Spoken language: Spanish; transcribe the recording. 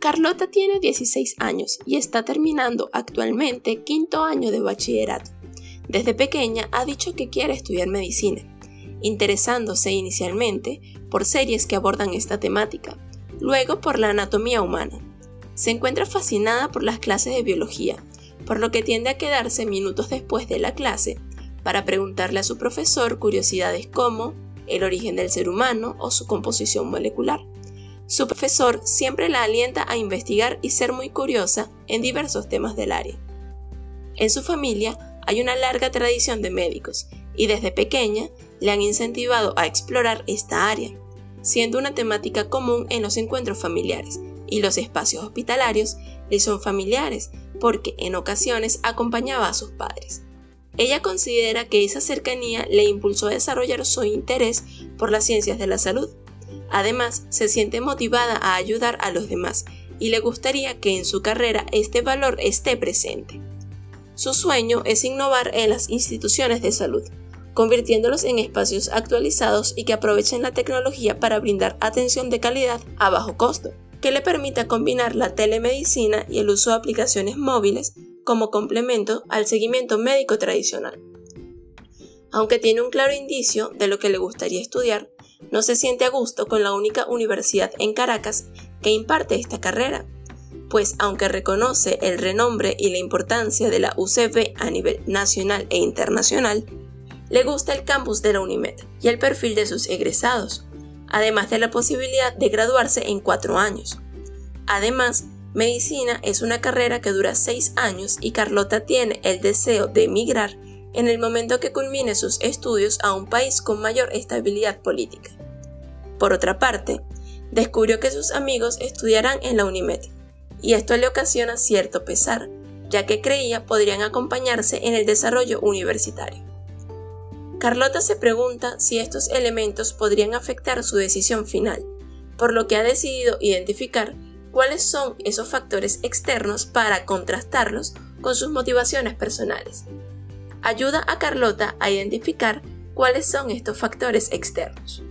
Carlota tiene 16 años y está terminando actualmente quinto año de bachillerato. Desde pequeña ha dicho que quiere estudiar medicina, interesándose inicialmente por series que abordan esta temática, luego por la anatomía humana. Se encuentra fascinada por las clases de biología, por lo que tiende a quedarse minutos después de la clase para preguntarle a su profesor curiosidades como el origen del ser humano o su composición molecular. Su profesor siempre la alienta a investigar y ser muy curiosa en diversos temas del área. En su familia hay una larga tradición de médicos y desde pequeña le han incentivado a explorar esta área, siendo una temática común en los encuentros familiares y los espacios hospitalarios le son familiares porque en ocasiones acompañaba a sus padres. Ella considera que esa cercanía le impulsó a desarrollar su interés por las ciencias de la salud Además, se siente motivada a ayudar a los demás y le gustaría que en su carrera este valor esté presente. Su sueño es innovar en las instituciones de salud, convirtiéndolos en espacios actualizados y que aprovechen la tecnología para brindar atención de calidad a bajo costo, que le permita combinar la telemedicina y el uso de aplicaciones móviles como complemento al seguimiento médico tradicional. Aunque tiene un claro indicio de lo que le gustaría estudiar, no se siente a gusto con la única universidad en Caracas que imparte esta carrera, pues aunque reconoce el renombre y la importancia de la UCB a nivel nacional e internacional, le gusta el campus de la UNIMED y el perfil de sus egresados, además de la posibilidad de graduarse en cuatro años. Además, medicina es una carrera que dura seis años y Carlota tiene el deseo de emigrar en el momento que culmine sus estudios a un país con mayor estabilidad política. Por otra parte, descubrió que sus amigos estudiarán en la UNIMED, y esto le ocasiona cierto pesar, ya que creía podrían acompañarse en el desarrollo universitario. Carlota se pregunta si estos elementos podrían afectar su decisión final, por lo que ha decidido identificar cuáles son esos factores externos para contrastarlos con sus motivaciones personales ayuda a Carlota a identificar cuáles son estos factores externos.